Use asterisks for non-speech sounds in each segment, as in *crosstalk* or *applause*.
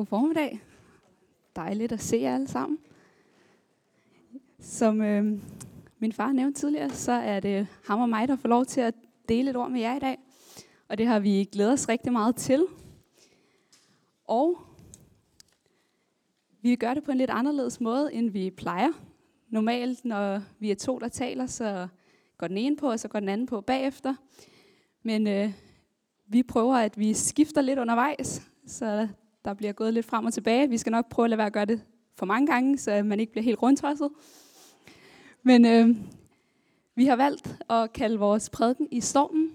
God formiddag. Dejligt at se jer alle sammen. Som øh, min far nævnte tidligere, så er det ham og mig, der får lov til at dele et ord med jer i dag. Og det har vi glædet os rigtig meget til. Og vi gør det på en lidt anderledes måde, end vi plejer. Normalt, når vi er to, der taler, så går den ene på, og så går den anden på bagefter. Men øh, vi prøver, at vi skifter lidt undervejs, så der bliver gået lidt frem og tilbage. Vi skal nok prøve at lade være at gøre det for mange gange, så man ikke bliver helt rundtosset. Men øh, vi har valgt at kalde vores prædiken i stormen,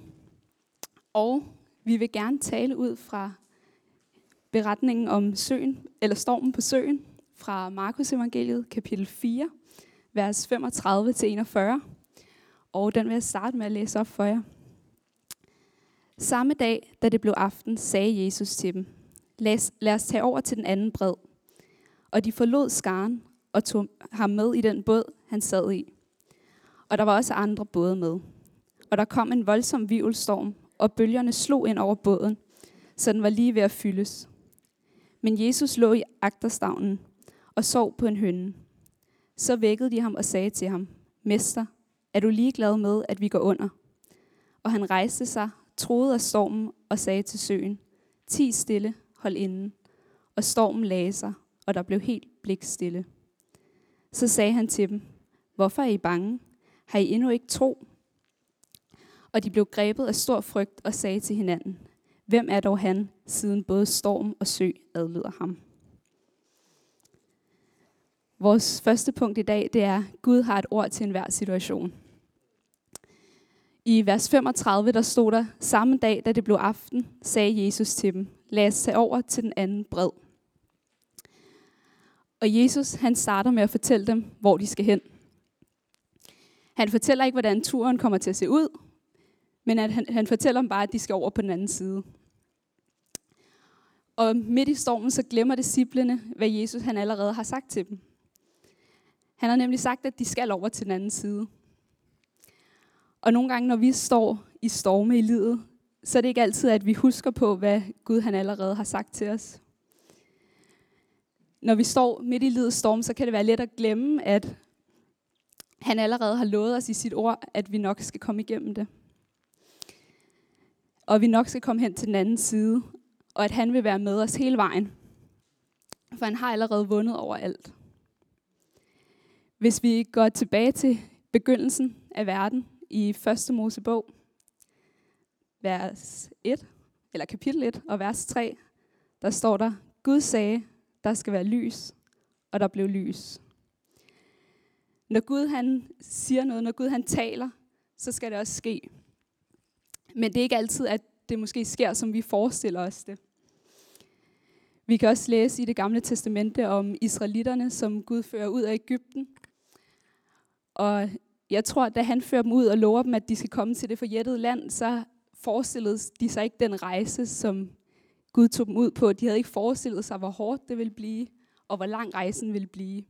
og vi vil gerne tale ud fra beretningen om søen, eller stormen på søen, fra Markus evangeliet, kapitel 4, vers 35-41. Og den vil jeg starte med at læse op for jer. Samme dag, da det blev aften, sagde Jesus til dem, lad, lad os tage over til den anden bred. Og de forlod skaren og tog ham med i den båd, han sad i. Og der var også andre både med. Og der kom en voldsom vivelstorm, og bølgerne slog ind over båden, så den var lige ved at fyldes. Men Jesus lå i agterstavnen og sov på en hønne. Så vækkede de ham og sagde til ham, Mester, er du ligeglad med, at vi går under? Og han rejste sig, troede af stormen og sagde til søen, Ti stille, hold inden. Og stormen lagde sig, og der blev helt blik stille. Så sagde han til dem, Hvorfor er I bange? Har I endnu ikke tro? Og de blev grebet af stor frygt og sagde til hinanden, Hvem er dog han, siden både storm og sø adlyder ham? Vores første punkt i dag, det er, Gud har et ord til enhver situation. I vers 35, der stod der, samme dag, da det blev aften, sagde Jesus til dem, lad os tage over til den anden bred. Og Jesus, han starter med at fortælle dem, hvor de skal hen. Han fortæller ikke, hvordan turen kommer til at se ud, men at han, han fortæller dem bare, at de skal over på den anden side. Og midt i stormen, så glemmer disciplene, hvad Jesus han allerede har sagt til dem. Han har nemlig sagt, at de skal over til den anden side. Og nogle gange, når vi står i storme i livet, så er det ikke altid, at vi husker på, hvad Gud han allerede har sagt til os. Når vi står midt i livets storm, så kan det være let at glemme, at han allerede har lovet os i sit ord, at vi nok skal komme igennem det. Og vi nok skal komme hen til den anden side, og at han vil være med os hele vejen. For han har allerede vundet over alt. Hvis vi går tilbage til begyndelsen af verden i 1. Mosebog, vers 1, eller kapitel 1 og vers 3, der står der, Gud sagde, der skal være lys, og der blev lys. Når Gud han siger noget, når Gud han taler, så skal det også ske. Men det er ikke altid, at det måske sker, som vi forestiller os det. Vi kan også læse i det gamle testamente om israelitterne, som Gud fører ud af Ægypten. Og jeg tror, at da han fører dem ud og lover dem, at de skal komme til det forjættede land, så forestillede de sig ikke den rejse, som Gud tog dem ud på. De havde ikke forestillet sig, hvor hårdt det ville blive, og hvor lang rejsen ville blive.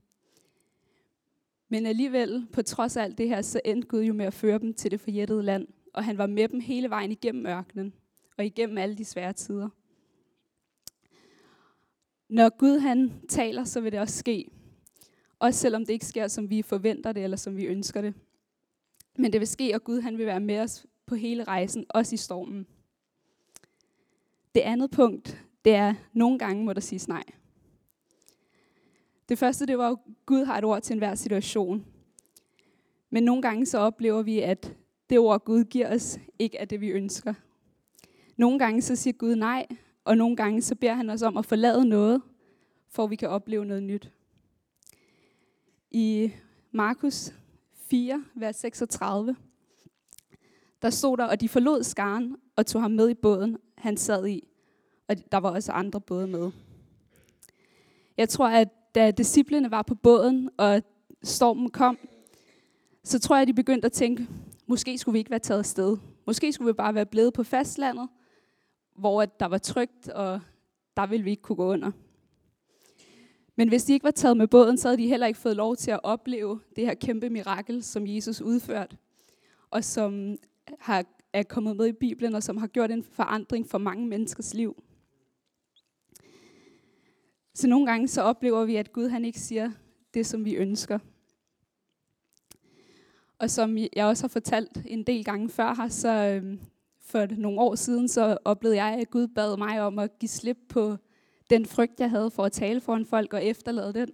Men alligevel, på trods af alt det her, så endte Gud jo med at føre dem til det forjættede land. Og han var med dem hele vejen igennem ørkenen, og igennem alle de svære tider. Når Gud han taler, så vil det også ske. Også selvom det ikke sker, som vi forventer det, eller som vi ønsker det. Men det vil ske, og Gud han vil være med os på hele rejsen, også i stormen. Det andet punkt, det er, at nogle gange må der siges nej. Det første, det var at Gud har et ord til enhver situation. Men nogle gange så oplever vi, at det ord, Gud giver os, ikke er det, vi ønsker. Nogle gange så siger Gud nej, og nogle gange så beder han os om at forlade noget, for at vi kan opleve noget nyt. I Markus 4, vers 36, der stod der, og de forlod skaren og tog ham med i båden, han sad i. Og der var også andre både med. Jeg tror, at da disciplene var på båden, og stormen kom, så tror jeg, at de begyndte at tænke, måske skulle vi ikke være taget afsted. Måske skulle vi bare være blevet på fastlandet, hvor der var trygt, og der ville vi ikke kunne gå under. Men hvis de ikke var taget med båden, så havde de heller ikke fået lov til at opleve det her kæmpe mirakel, som Jesus udførte, og som har, er kommet med i Bibelen, og som har gjort en forandring for mange menneskers liv. Så nogle gange så oplever vi, at Gud han ikke siger det, som vi ønsker. Og som jeg også har fortalt en del gange før her, så øhm, for nogle år siden, så oplevede jeg, at Gud bad mig om at give slip på den frygt, jeg havde for at tale foran folk og efterlade den.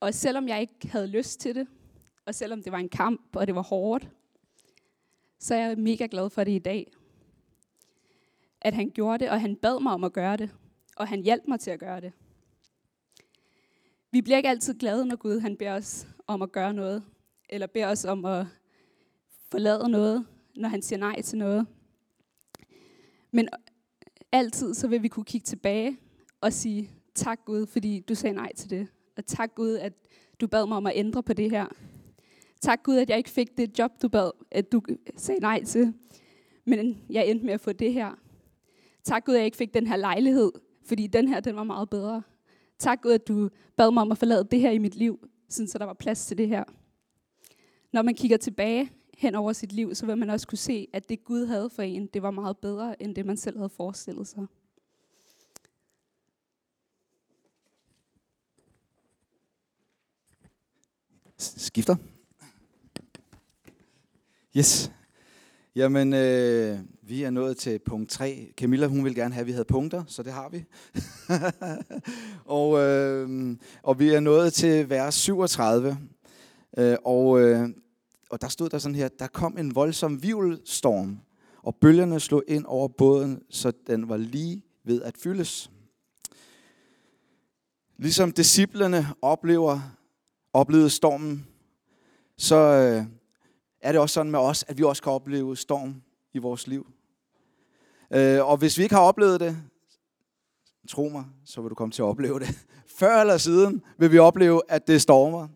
Og selvom jeg ikke havde lyst til det, og selvom det var en kamp, og det var hårdt, så er jeg mega glad for det i dag. At han gjorde det, og han bad mig om at gøre det, og han hjalp mig til at gøre det. Vi bliver ikke altid glade, når Gud han beder os om at gøre noget, eller beder os om at forlade noget, når han siger nej til noget. Men altid så vil vi kunne kigge tilbage og sige, tak Gud, fordi du sagde nej til det. Og tak Gud, at du bad mig om at ændre på det her. Tak Gud, at jeg ikke fik det job, du bad, at du sagde nej til. Men jeg endte med at få det her. Tak Gud, at jeg ikke fik den her lejlighed, fordi den her, den var meget bedre. Tak Gud, at du bad mig om at forlade det her i mit liv, så der var plads til det her. Når man kigger tilbage hen over sit liv, så vil man også kunne se, at det Gud havde for en, det var meget bedre, end det man selv havde forestillet sig. Skifter. Yes. Jamen, øh, vi er nået til punkt 3. Camilla, hun vil gerne have, at vi havde punkter, så det har vi. *laughs* og, øh, og vi er nået til vers 37. Øh, og, øh, og der stod der sådan her, der kom en voldsom vivelstorm, og bølgerne slog ind over båden, så den var lige ved at fyldes. Ligesom disciplerne oplever, oplevede stormen, så øh, er det også sådan med os, at vi også kan opleve storm i vores liv. Øh, og hvis vi ikke har oplevet det, tro mig, så vil du komme til at opleve det. *laughs* Før eller siden vil vi opleve, at det stormer.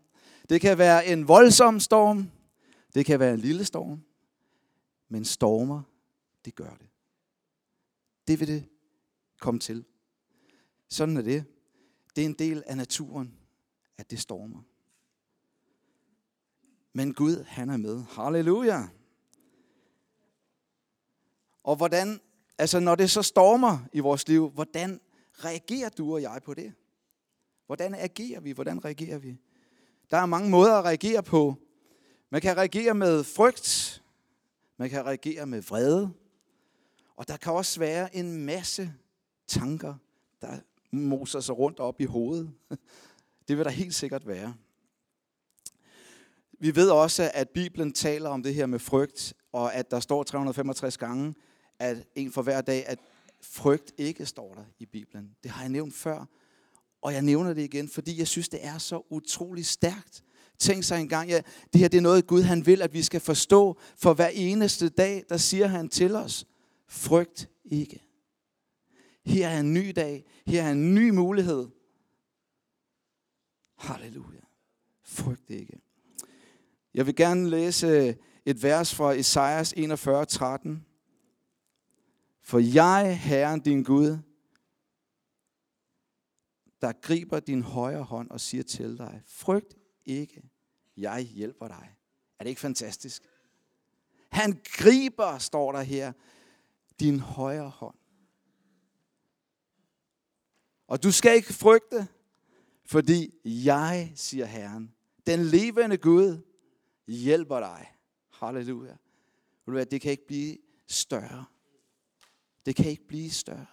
Det kan være en voldsom storm, det kan være en lille storm, men stormer, det gør det. Det vil det komme til. Sådan er det. Det er en del af naturen, at det stormer. Men Gud, han er med. Halleluja. Og hvordan, altså når det så stormer i vores liv, hvordan reagerer du og jeg på det? Hvordan agerer vi? Hvordan reagerer vi? Der er mange måder at reagere på. Man kan reagere med frygt. Man kan reagere med vrede. Og der kan også være en masse tanker, der moser sig rundt op i hovedet. *laughs* Det vil der helt sikkert være. Vi ved også, at Bibelen taler om det her med frygt, og at der står 365 gange, at en for hver dag, at frygt ikke står der i Bibelen. Det har jeg nævnt før, og jeg nævner det igen, fordi jeg synes, det er så utrolig stærkt. Tænk sig engang, ja, det her det er noget, Gud han vil, at vi skal forstå. For hver eneste dag, der siger han til os, frygt ikke. Her er en ny dag. Her er en ny mulighed. Halleluja. Frygt ikke. Jeg vil gerne læse et vers fra Esajas 41, 13. For jeg, Herren din Gud, der griber din højre hånd og siger til dig, frygt ikke, jeg hjælper dig. Er det ikke fantastisk? Han griber, står der her, din højre hånd. Og du skal ikke frygte, fordi jeg, siger Herren, den levende Gud, hjælper dig. Halleluja. Det kan ikke blive større. Det kan ikke blive større.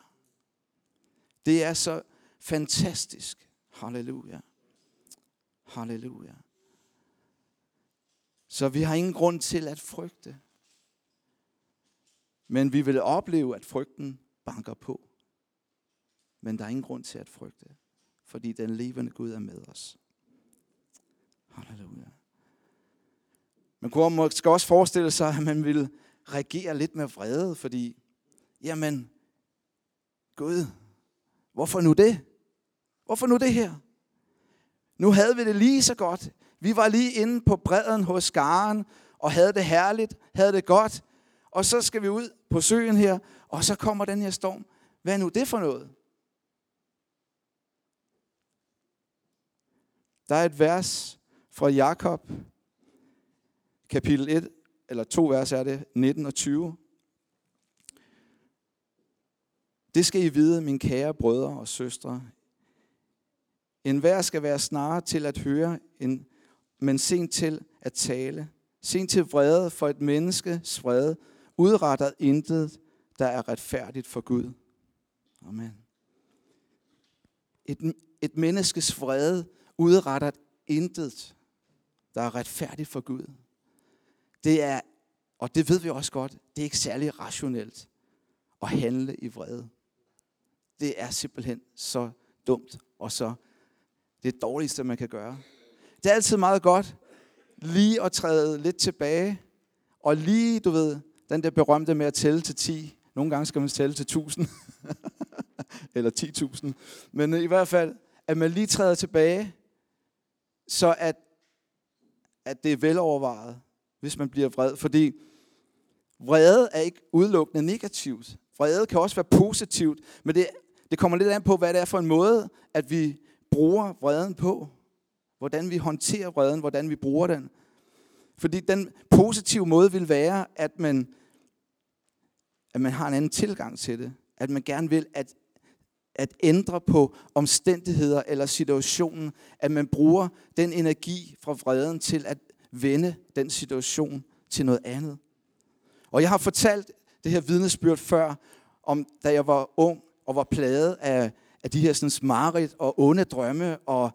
Det er så fantastisk. Halleluja. Halleluja. Så vi har ingen grund til at frygte. Men vi vil opleve, at frygten banker på. Men der er ingen grund til at frygte, fordi den levende Gud er med os. Halleluja. Man kunne måske også forestille sig, at man ville reagere lidt med vrede, fordi, jamen, Gud, hvorfor nu det? Hvorfor nu det her? Nu havde vi det lige så godt. Vi var lige inde på bredden hos skaren, og havde det herligt, havde det godt. Og så skal vi ud på søen her, og så kommer den her storm. Hvad er nu det for noget? Der er et vers fra Jakob, kapitel 1, eller to vers er det, 19 og 20. Det skal I vide, mine kære brødre og søstre. En hver skal være snarere til at høre, end, men sent til at tale. Sent til vrede, for et menneskes vrede udretter intet, der er retfærdigt for Gud. Amen. Et, et menneskes vrede udretter intet, der er retfærdigt for Gud. Det er, og det ved vi også godt, det er ikke særlig rationelt at handle i vrede. Det er simpelthen så dumt, og så det dårligste, man kan gøre. Det er altid meget godt lige at træde lidt tilbage, og lige, du ved, den der berømte med at tælle til 10. Nogle gange skal man tælle til 1000, *laughs* eller 10.000. Men øh, i hvert fald, at man lige træder tilbage, så at, at det er velovervejet, hvis man bliver vred. Fordi vrede er ikke udelukkende negativt. Vrede kan også være positivt, men det, det kommer lidt an på, hvad det er for en måde, at vi bruger vreden på. Hvordan vi håndterer vreden, hvordan vi bruger den. Fordi den positive måde vil være, at man, at man har en anden tilgang til det. At man gerne vil at, at ændre på omstændigheder eller situationen. At man bruger den energi fra vreden til at vende den situation til noget andet. Og jeg har fortalt det her vidnesbyrd før, om da jeg var ung og var plaget af, af de her sådan, mareridt og onde drømme og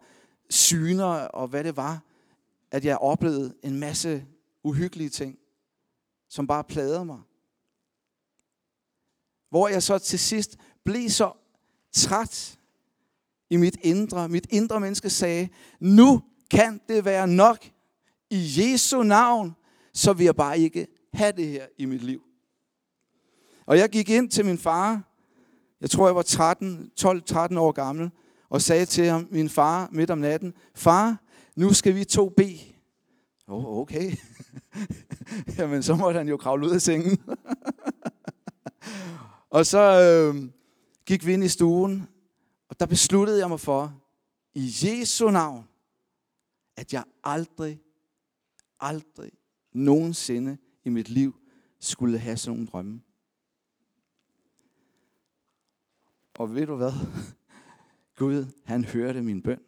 syner og hvad det var, at jeg oplevede en masse uhyggelige ting, som bare plagede mig. Hvor jeg så til sidst blev så træt i mit indre. Mit indre menneske sagde, nu kan det være nok i Jesu navn, så vil jeg bare ikke have det her i mit liv. Og jeg gik ind til min far, jeg tror jeg var 13, 12-13 år gammel, og sagde til ham, min far midt om natten, far, nu skal vi to bede. Åh, oh, okay. *laughs* Jamen, så måtte han jo kravle ud af sengen. *laughs* og så øh, gik vi ind i stuen, og der besluttede jeg mig for, i Jesu navn, at jeg aldrig, aldrig nogensinde i mit liv skulle have sådan nogle drømme. Og ved du hvad? *laughs* Gud, han hørte min bøn.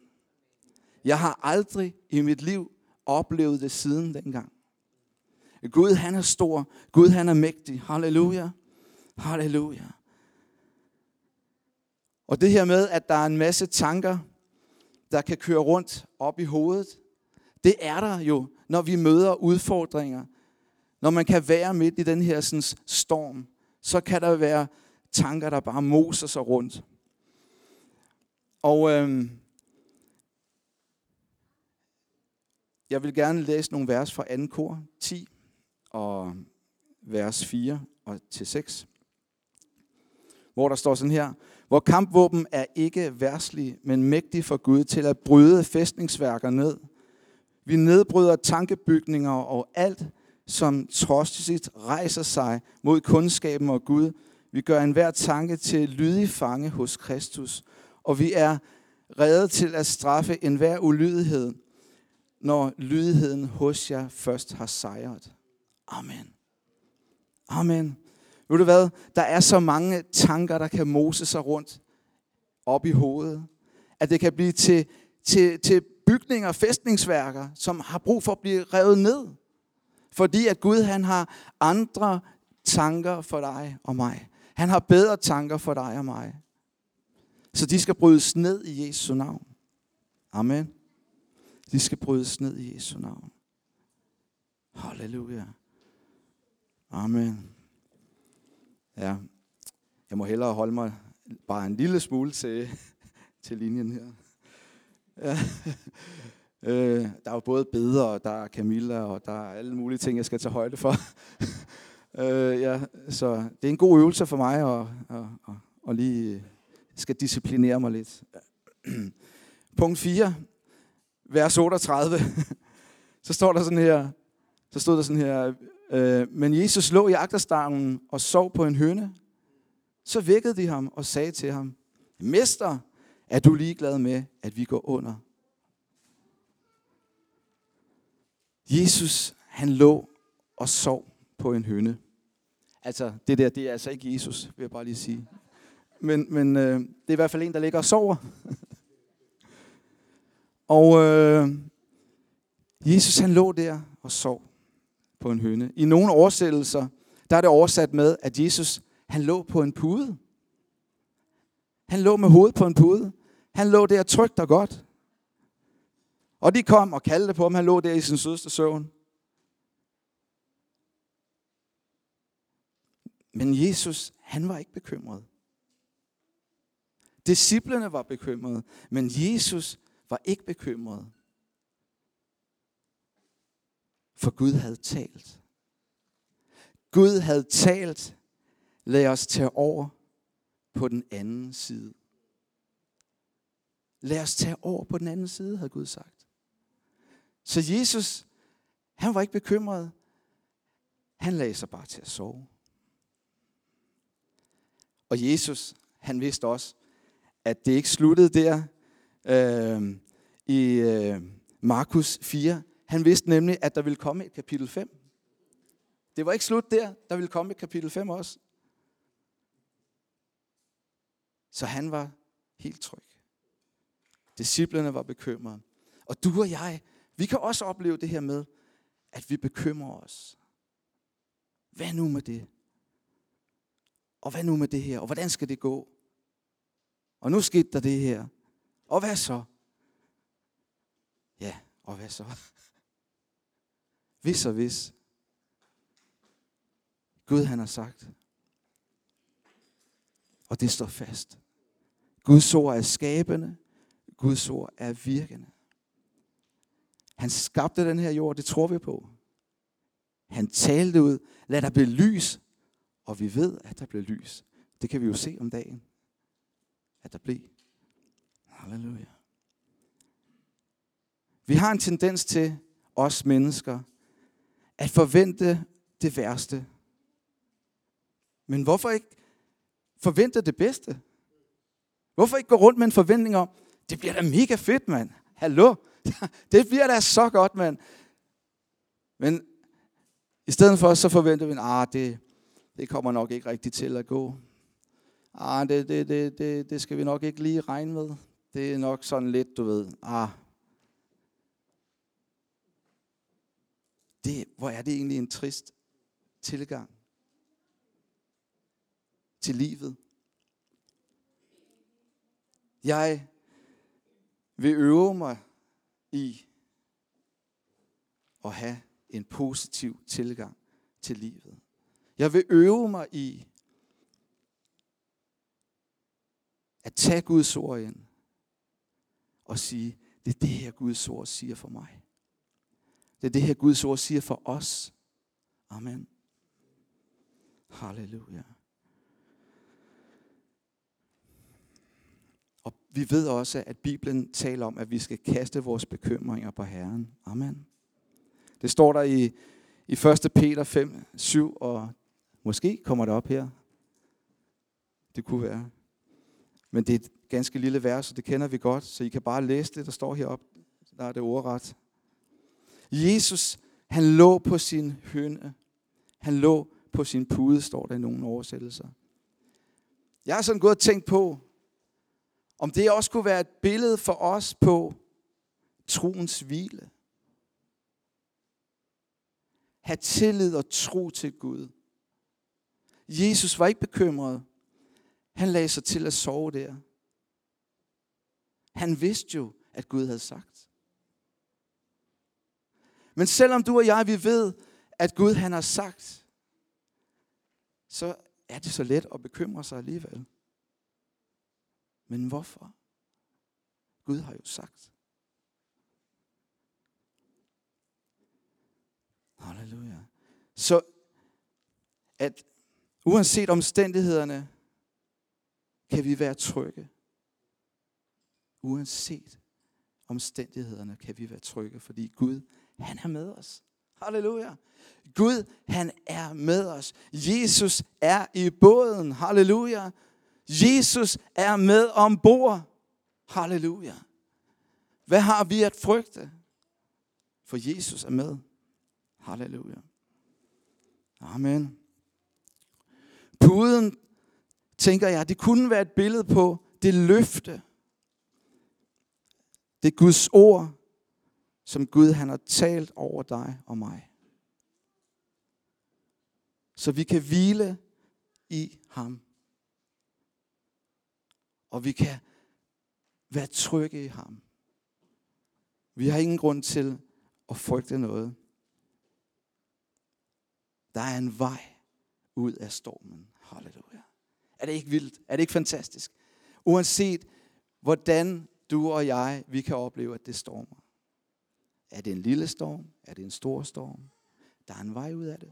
Jeg har aldrig i mit liv oplevet det siden dengang. Gud, han er stor. Gud, han er mægtig. Halleluja. Halleluja. Og det her med, at der er en masse tanker, der kan køre rundt op i hovedet, det er der jo, når vi møder udfordringer. Når man kan være midt i den her sådan, storm, så kan der være tanker, der bare moser sig rundt. Og øhm, jeg vil gerne læse nogle vers fra 2. kor 10 og vers 4 og til 6, hvor der står sådan her, hvor kampvåben er ikke værslige, men mægtige for Gud til at bryde fæstningsværker ned. Vi nedbryder tankebygninger og alt, som trodsigt rejser sig mod kundskaben og Gud. Vi gør enhver tanke til lydig fange hos Kristus, og vi er reddet til at straffe enhver ulydighed, når lydigheden hos jer først har sejret. Amen. Amen. Ved du hvad? Der er så mange tanker, der kan mose sig rundt op i hovedet, at det kan blive til, til, til bygninger, fæstningsværker, som har brug for at blive revet ned. Fordi at Gud han har andre tanker for dig og mig. Han har bedre tanker for dig og mig. Så de skal brydes ned i Jesu navn. Amen. De skal brydes ned i Jesu navn. Halleluja. Amen. Ja, jeg må hellere holde mig bare en lille smule til, til linjen her. *laughs* Øh, der er jo både bedre, og der er Camilla, og der er alle mulige ting, jeg skal tage højde for. *laughs* øh, ja, så det er en god øvelse for mig at, at, at, at lige øh, skal disciplinere mig lidt. *clears throat* Punkt 4, vers 38. *laughs* så står der sådan her, så stod der sådan her, øh, men Jesus lå i agterstangen og sov på en høne. Så vækkede de ham og sagde til ham, Mester, er du ligeglad med, at vi går under? Jesus, han lå og sov på en høne. Altså, det der, det er altså ikke Jesus, vil jeg bare lige sige. Men, men øh, det er i hvert fald en, der ligger og sover. *laughs* Og øh, Jesus han lå der og sov på en høne. I nogle oversættelser, der er det oversat med, at Jesus han lå på en pude. Han lå med hovedet på en pude. Han lå der trygt og godt. Og de kom og kaldte på ham. Han lå der i sin sødeste søvn. Men Jesus, han var ikke bekymret. Disciplerne var bekymrede, men Jesus var ikke bekymret. For Gud havde talt. Gud havde talt. Lad os tage over på den anden side. Lad os tage over på den anden side, havde Gud sagt. Så Jesus, han var ikke bekymret. Han lagde sig bare til at sove. Og Jesus, han vidste også, at det ikke sluttede der øh, i øh, Markus 4. Han vidste nemlig, at der ville komme et kapitel 5. Det var ikke slut der, der ville komme et kapitel 5 også. Så han var helt tryg. Disciplerne var bekymrede. Og du og jeg, vi kan også opleve det her med, at vi bekymrer os. Hvad nu med det? Og hvad nu med det her? Og hvordan skal det gå? Og nu skete der det her. Og hvad så? Ja, og hvad så? *laughs* Hvis og hvis. Gud han har sagt. Og det står fast. Guds ord er skabende. Guds ord er virkende. Han skabte den her jord, det tror vi på. Han talte ud, lad der blive lys, og vi ved, at der blev lys. Det kan vi jo se om dagen, at der blev. Halleluja. Vi har en tendens til, os mennesker, at forvente det værste. Men hvorfor ikke forvente det bedste? Hvorfor ikke gå rundt med en forventning om, det bliver da mega fedt, mand. Hallo? *laughs* Det bliver da så godt, mand. Men i stedet for, så forventer vi, ah, det, det kommer nok ikke rigtigt til at gå. Ah, det, det, det, det, det skal vi nok ikke lige regne med. Det er nok sådan lidt, du ved, ah. Det, hvor er det egentlig en trist tilgang til livet. Jeg vil øve mig i at have en positiv tilgang til livet. Jeg vil øve mig i at tage Guds ord ind og sige, det er det her Guds ord siger for mig. Det er det her Guds ord siger for os. Amen. Halleluja. Og vi ved også, at Bibelen taler om, at vi skal kaste vores bekymringer på Herren. Amen. Det står der i, i 1. Peter 5, 7 og Måske kommer det op her. Det kunne være. Men det er et ganske lille vers, og det kender vi godt, så I kan bare læse det, der står heroppe. Der er det ordret. Jesus, han lå på sin høne. Han lå på sin pude, står der i nogle oversættelser. Jeg har sådan gået og tænkt på, om det også kunne være et billede for os på troens hvile. Ha' tillid og tro til Gud. Jesus var ikke bekymret. Han lagde sig til at sove der. Han vidste jo, at Gud havde sagt. Men selvom du og jeg, vi ved, at Gud han har sagt, så er det så let at bekymre sig alligevel. Men hvorfor? Gud har jo sagt. Halleluja. Så at Uanset omstændighederne, kan vi være trygge. Uanset omstændighederne kan vi være trygge, fordi Gud, han er med os. Halleluja. Gud, han er med os. Jesus er i båden. Halleluja. Jesus er med ombord. Halleluja. Hvad har vi at frygte? For Jesus er med. Halleluja. Amen. Puden, tænker jeg, det kunne være et billede på det løfte, Det er Guds ord, som Gud han har talt over dig og mig. Så vi kan hvile i ham. Og vi kan være trygge i ham. Vi har ingen grund til at frygte noget. Der er en vej ud af stormen. Halleluja. Er det ikke vildt? Er det ikke fantastisk? Uanset hvordan du og jeg, vi kan opleve, at det stormer. Er det en lille storm? Er det en stor storm? Der er en vej ud af det.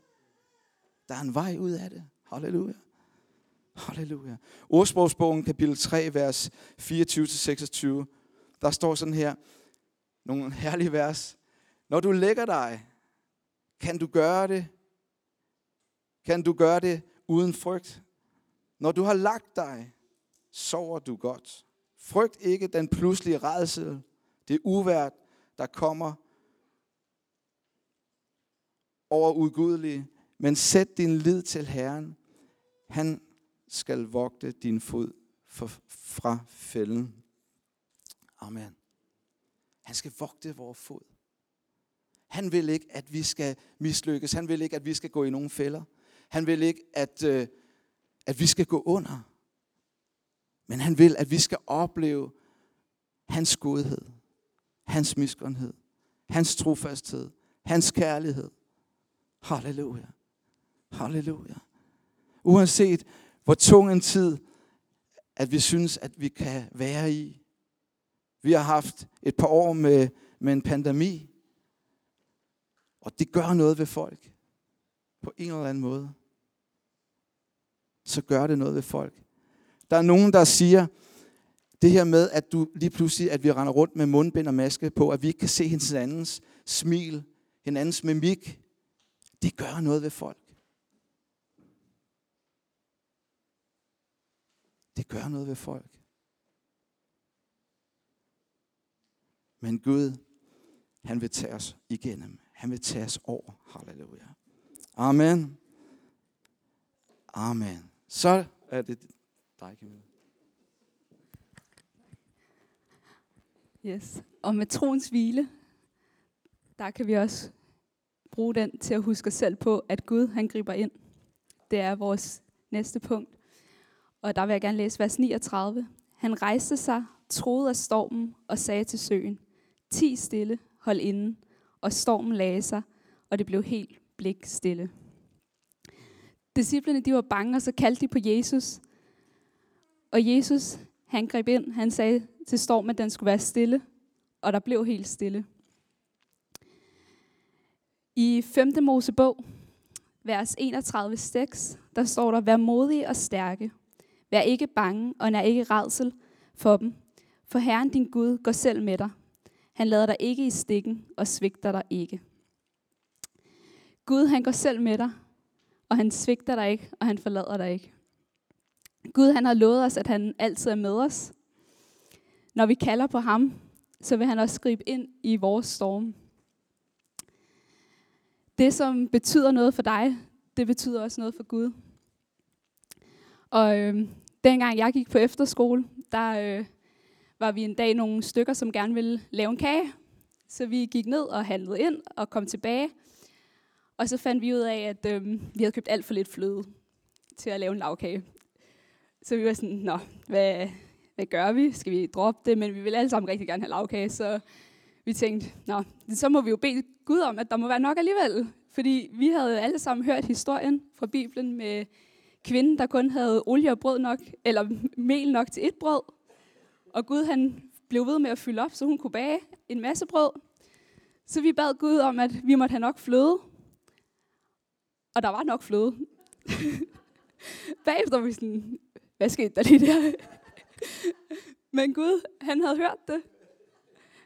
Der er en vej ud af det. Halleluja. Halleluja. Ordsprogsbogen kapitel 3, vers 24-26. Der står sådan her, nogle herlige vers. Når du lægger dig, kan du gøre det, kan du gøre det uden frygt. Når du har lagt dig, sover du godt. Frygt ikke den pludselige redsel, det uvært, der kommer over udgudelige, men sæt din lid til Herren. Han skal vogte din fod for, fra fælden. Amen. Han skal vogte vores fod. Han vil ikke, at vi skal mislykkes. Han vil ikke, at vi skal gå i nogen fælder. Han vil ikke, at, øh, at vi skal gå under. Men han vil, at vi skal opleve hans godhed, hans miskundhed, hans trofasthed, hans kærlighed. Halleluja. Halleluja. Uanset hvor tung en tid, at vi synes, at vi kan være i. Vi har haft et par år med, med en pandemi, og det gør noget ved folk. På en eller anden måde. Så gør det noget ved folk. Der er nogen, der siger, det her med, at du lige pludselig, at vi render rundt med mundbind og maske på, at vi ikke kan se hinandens smil, hinandens mimik, det gør noget ved folk. Det gør noget ved folk. Men Gud, han vil tage os igennem. Han vil tage os over. Halleluja. Amen. Amen. Så er det dig, Camilla. Yes. Og med troens hvile, der kan vi også bruge den til at huske os selv på, at Gud han griber ind. Det er vores næste punkt. Og der vil jeg gerne læse vers 39. Han rejste sig, troede af stormen og sagde til søen, Ti stille, hold inden, og stormen lagde sig, og det blev helt blik stille. Disciplerne de var bange, og så kaldte de på Jesus. Og Jesus, han greb ind, han sagde til stormen, at den skulle være stille, og der blev helt stille. I 5. Mosebog, vers 31 6, der står der, Vær modige og stærke. Vær ikke bange, og nær ikke redsel for dem. For Herren din Gud går selv med dig. Han lader dig ikke i stikken og svigter dig ikke. Gud, han går selv med dig, og han svigter dig ikke, og han forlader dig ikke. Gud, han har lovet os, at han altid er med os. Når vi kalder på ham, så vil han også gribe ind i vores storm. Det, som betyder noget for dig, det betyder også noget for Gud. Og øh, dengang jeg gik på efterskole, der øh, var vi en dag nogle stykker, som gerne ville lave en kage. Så vi gik ned og handlede ind og kom tilbage. Og så fandt vi ud af, at øh, vi havde købt alt for lidt fløde til at lave en lavkage. Så vi var sådan, nå, hvad, hvad gør vi? Skal vi droppe det? Men vi vil alle sammen rigtig gerne have lavkage, så vi tænkte, nå, så må vi jo bede Gud om, at der må være nok alligevel. Fordi vi havde alle sammen hørt historien fra Bibelen med kvinden, der kun havde olie og brød nok, eller mel nok til et brød. Og Gud han blev ved med at fylde op, så hun kunne bage en masse brød. Så vi bad Gud om, at vi måtte have nok fløde. Og der var nok fløde. *laughs* Bagefter var vi sådan, hvad skete der lige der? *laughs* Men Gud, han havde hørt det.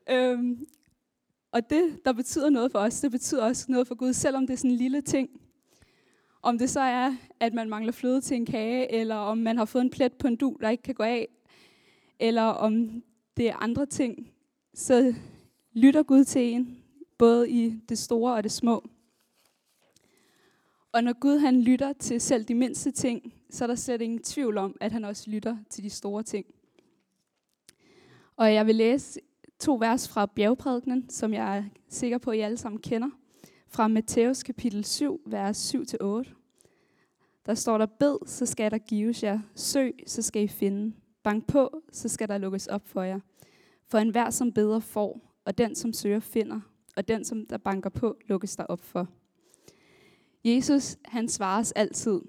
Øhm, og det, der betyder noget for os, det betyder også noget for Gud, selvom det er sådan en lille ting. Om det så er, at man mangler fløde til en kage, eller om man har fået en plet på en du, der ikke kan gå af, eller om det er andre ting, så lytter Gud til en, både i det store og det små. Og når Gud han lytter til selv de mindste ting, så er der slet ingen tvivl om, at han også lytter til de store ting. Og jeg vil læse to vers fra bjergprædikenen, som jeg er sikker på, at I alle sammen kender. Fra Matthæus kapitel 7, vers 7-8. Der står der, bed, så skal der gives jer. Søg, så skal I finde. Bank på, så skal der lukkes op for jer. For enhver, som beder, får, og den, som søger, finder, og den, som der banker på, lukkes der op for. Jesus, han svares altid.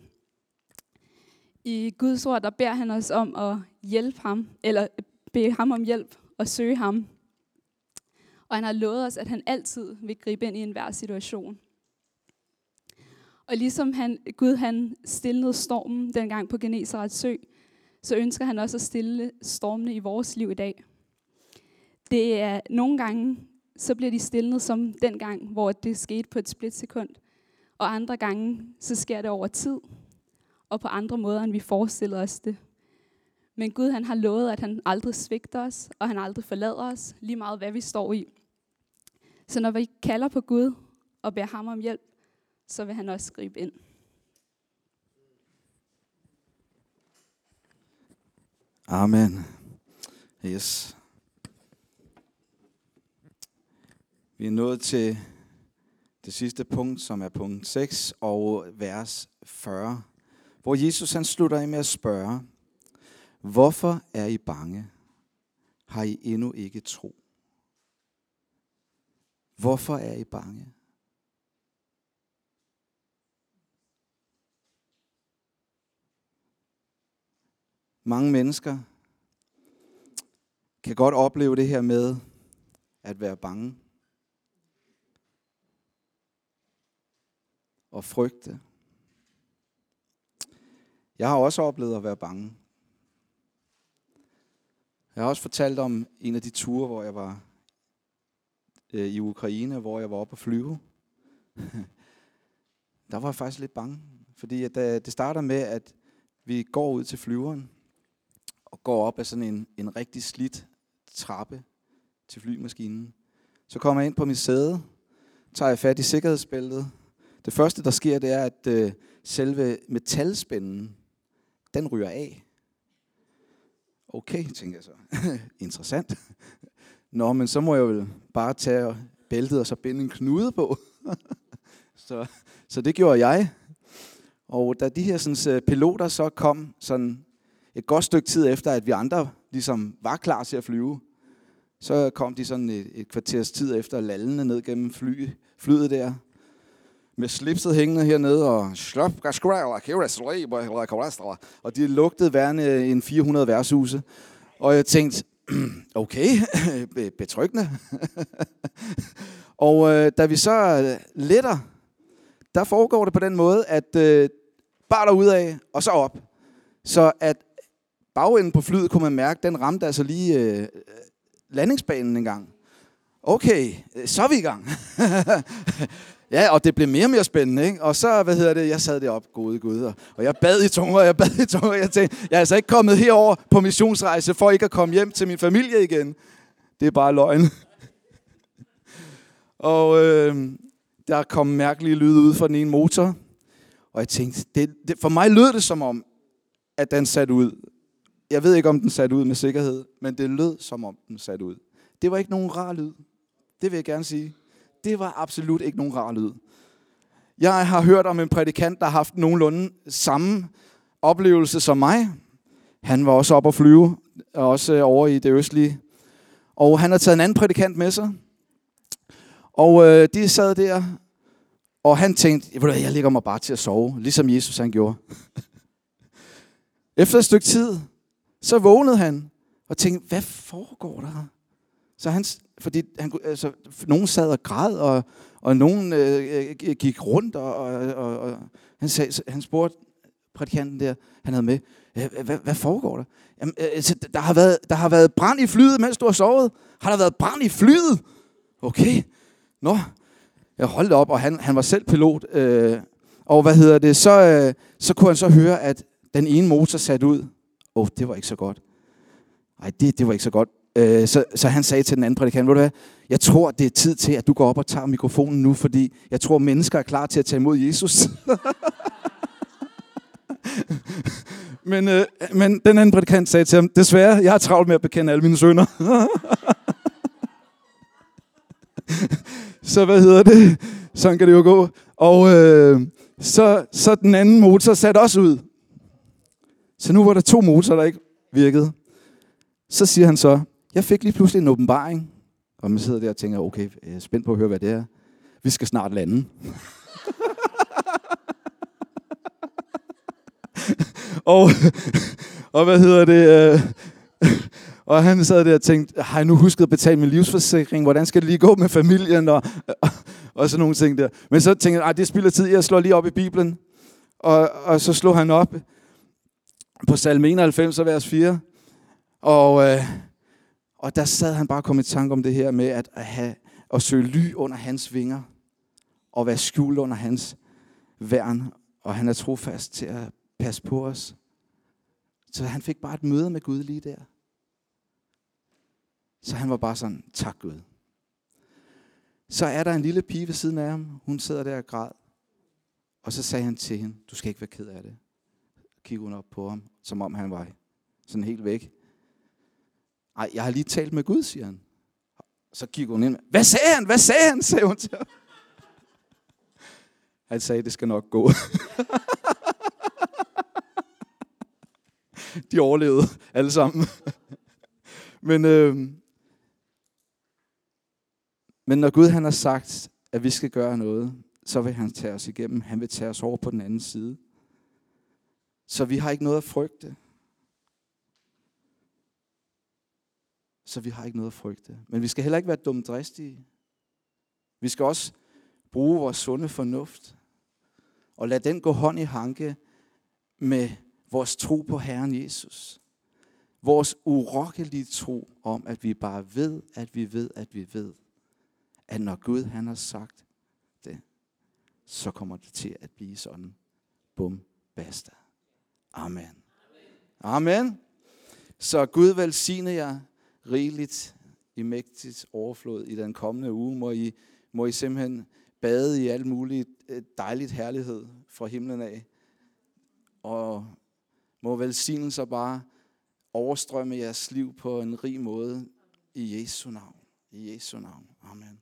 I Guds ord, der beder han os om at hjælpe ham, eller bede ham om hjælp og søge ham. Og han har lovet os, at han altid vil gribe ind i enhver situation. Og ligesom han, Gud han stillede stormen dengang på Genesarets sø, så ønsker han også at stille stormene i vores liv i dag. Det er nogle gange, så bliver de stillet som den gang, hvor det skete på et splitsekund. Og andre gange, så sker det over tid, og på andre måder, end vi forestiller os det. Men Gud han har lovet, at han aldrig svigter os, og han aldrig forlader os, lige meget hvad vi står i. Så når vi kalder på Gud og beder ham om hjælp, så vil han også gribe ind. Amen. Yes. Vi er nået til det sidste punkt, som er punkt 6 og vers 40, hvor Jesus han slutter af med at spørge, Hvorfor er I bange? Har I endnu ikke tro? Hvorfor er I bange? Mange mennesker kan godt opleve det her med at være bange og frygte. Jeg har også oplevet at være bange. Jeg har også fortalt om en af de ture, hvor jeg var øh, i Ukraine, hvor jeg var oppe at flyve. *laughs* Der var jeg faktisk lidt bange, fordi at, øh, det starter med, at vi går ud til flyveren går op ad sådan en, en rigtig slidt trappe til flymaskinen. Så kommer jeg ind på mit sæde, tager jeg fat i sikkerhedsbæltet. Det første, der sker, det er, at øh, selve metalspænden, den ryger af. Okay, tænker jeg så. *laughs* Interessant. Nå, men så må jeg vel bare tage bæltet og så binde en knude på. *laughs* så, så det gjorde jeg. Og da de her sådan, øh, piloter så kom sådan et godt stykke tid efter, at vi andre ligesom var klar til at flyve, så kom de sådan et, et kvarters tid efter lallende ned gennem fly, flyet der, med slipset hængende hernede, og og de lugtede værende en 400 værtshuse. Og jeg tænkte, *clears throat* okay, *laughs* betryggende. *laughs* og øh, da vi så øh, letter, der foregår det på den måde, at øh, bare af og så op. Så at bagenden på flyet kunne man mærke, den ramte altså lige øh, landingsbanen en gang. Okay, øh, så er vi i gang. *laughs* Ja, og det blev mere og mere spændende, ikke? Og så, hvad hedder det, jeg sad deroppe, gode gud, og, og jeg bad i tunger, jeg bad i tunger, jeg tænkte, jeg er altså ikke kommet herover på missionsrejse, for ikke at komme hjem til min familie igen. Det er bare løgn. *laughs* og øh, der kom mærkelige lyde ud fra den ene motor, og jeg tænkte, det, det, for mig lød det som om, at den satte ud. Jeg ved ikke, om den satte ud med sikkerhed, men det lød som om, den satte ud. Det var ikke nogen rar lyd. Det vil jeg gerne sige det var absolut ikke nogen rar lyd. Jeg har hørt om en prædikant, der har haft nogenlunde samme oplevelse som mig. Han var også op at flyve, også øh, over i det østlige. Og han har taget en anden prædikant med sig. Og øh, de sad der, og han tænkte, jeg ligger mig bare til at sove, ligesom Jesus han gjorde. *laughs* Efter et stykke tid, så vågnede han og tænkte, hvad foregår der her? Så han, fordi han, altså, nogen sad og græd, og, og nogen øh, øh gik rundt, og, og, og, og han, sagde, han spurgte prædikanten der, han havde med, hvad, hvad foregår der? Jamen, altså, der, har været, der har været brand i flyet, mens du har sovet. Har der været brand i flyet? Okay. Nå, jeg holdt op, og han, han var selv pilot. Øh, og hvad hedder det, så, øh, så kunne han så høre, at den ene motor satte ud. Åh, oh, det var ikke så godt. Nej, det, det var ikke så godt. Øh, så, så han sagde til den anden prædikant, ved du hvad, jeg tror, det er tid til, at du går op og tager mikrofonen nu, fordi jeg tror, mennesker er klar til at tage imod Jesus. *laughs* men, øh, men den anden prædikant sagde til ham, desværre, jeg har travlt med at bekende alle mine sønner. *laughs* så hvad hedder det? Sådan kan det jo gå. Og øh, så, så den anden motor satte også ud. Så nu var der to motorer, der ikke virkede. Så siger han så, jeg fik lige pludselig en åbenbaring. Og man sidder der og tænker, okay, jeg er spændt på at høre, hvad det er. Vi skal snart lande. *laughs* og, og hvad hedder det? Øh, og han sad der og tænkte, har jeg nu husket at betale min livsforsikring? Hvordan skal det lige gå med familien? Og, og, og sådan nogle ting der. Men så tænkte jeg, det spilder tid, jeg slår lige op i Bibelen. Og, og så slog han op på salme 91, vers 4. Og, øh, og der sad han bare og kom i tanke om det her med at, at, have, at søge ly under hans vinger. Og være skjult under hans værn. Og han er trofast til at passe på os. Så han fik bare et møde med Gud lige der. Så han var bare sådan, tak Gud. Så er der en lille pige ved siden af ham. Hun sidder der og græd. Og så sagde han til hende, du skal ikke være ked af det kiggede hun op på ham, som om han var sådan helt væk. Ej, jeg har lige talt med Gud, siger han. Så kigger hun ind. Hvad sagde han? Hvad sagde han? sagde hun til ham. Han sagde, det skal nok gå. *laughs* De overlevede alle sammen. Men, øh, men når Gud han har sagt, at vi skal gøre noget, så vil han tage os igennem. Han vil tage os over på den anden side. Så vi har ikke noget at frygte. Så vi har ikke noget at frygte. Men vi skal heller ikke være dumdristige. Vi skal også bruge vores sunde fornuft. Og lade den gå hånd i hanke med vores tro på Herren Jesus. Vores urokkelige tro om, at vi bare ved, at vi ved, at vi ved, at når Gud han har sagt det, så kommer det til at blive sådan. Bum, basta. Amen. Amen. Så Gud velsigne jer rigeligt i mægtigt overflod i den kommende uge. Må I, må I simpelthen bade i alt muligt øh, dejligt herlighed fra himlen af. Og må velsignelser bare overstrømme jeres liv på en rig måde i Jesu navn. I Jesu navn. Amen.